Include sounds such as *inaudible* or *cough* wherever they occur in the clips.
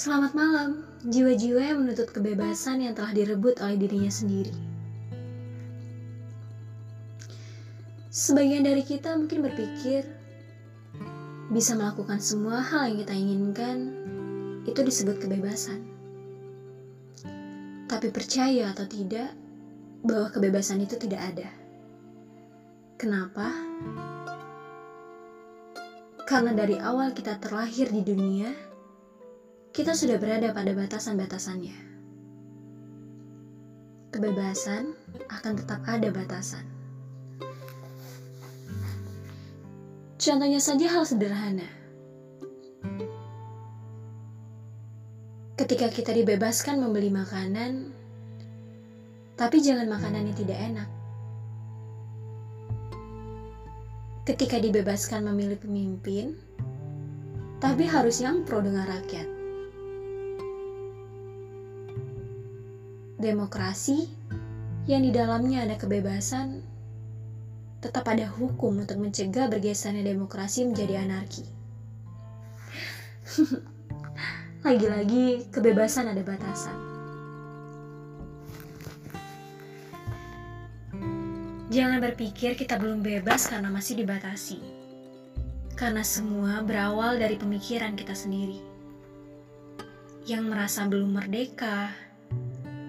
Selamat malam, jiwa-jiwa yang menuntut kebebasan yang telah direbut oleh dirinya sendiri. Sebagian dari kita mungkin berpikir bisa melakukan semua hal yang kita inginkan itu disebut kebebasan. Tapi percaya atau tidak bahwa kebebasan itu tidak ada. Kenapa? Karena dari awal kita terlahir di dunia, kita sudah berada pada batasan-batasannya. Kebebasan akan tetap ada batasan. Contohnya saja hal sederhana. Ketika kita dibebaskan membeli makanan, tapi jangan makanan yang tidak enak. ketika dibebaskan memilih pemimpin, tapi harus yang pro dengan rakyat. Demokrasi yang di dalamnya ada kebebasan, tetap ada hukum untuk mencegah bergesernya demokrasi menjadi anarki. *laughs* Lagi-lagi kebebasan ada batasan. Jangan berpikir kita belum bebas karena masih dibatasi. Karena semua berawal dari pemikiran kita sendiri. Yang merasa belum merdeka,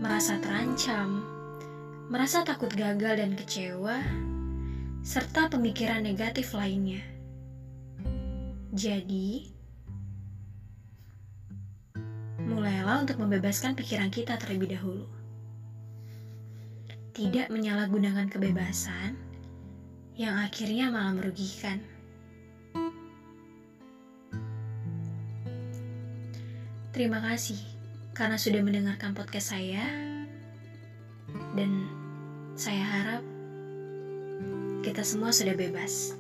merasa terancam, merasa takut gagal dan kecewa, serta pemikiran negatif lainnya. Jadi, mulailah untuk membebaskan pikiran kita terlebih dahulu tidak menyalahgunakan kebebasan yang akhirnya malah merugikan. Terima kasih karena sudah mendengarkan podcast saya, dan saya harap kita semua sudah bebas.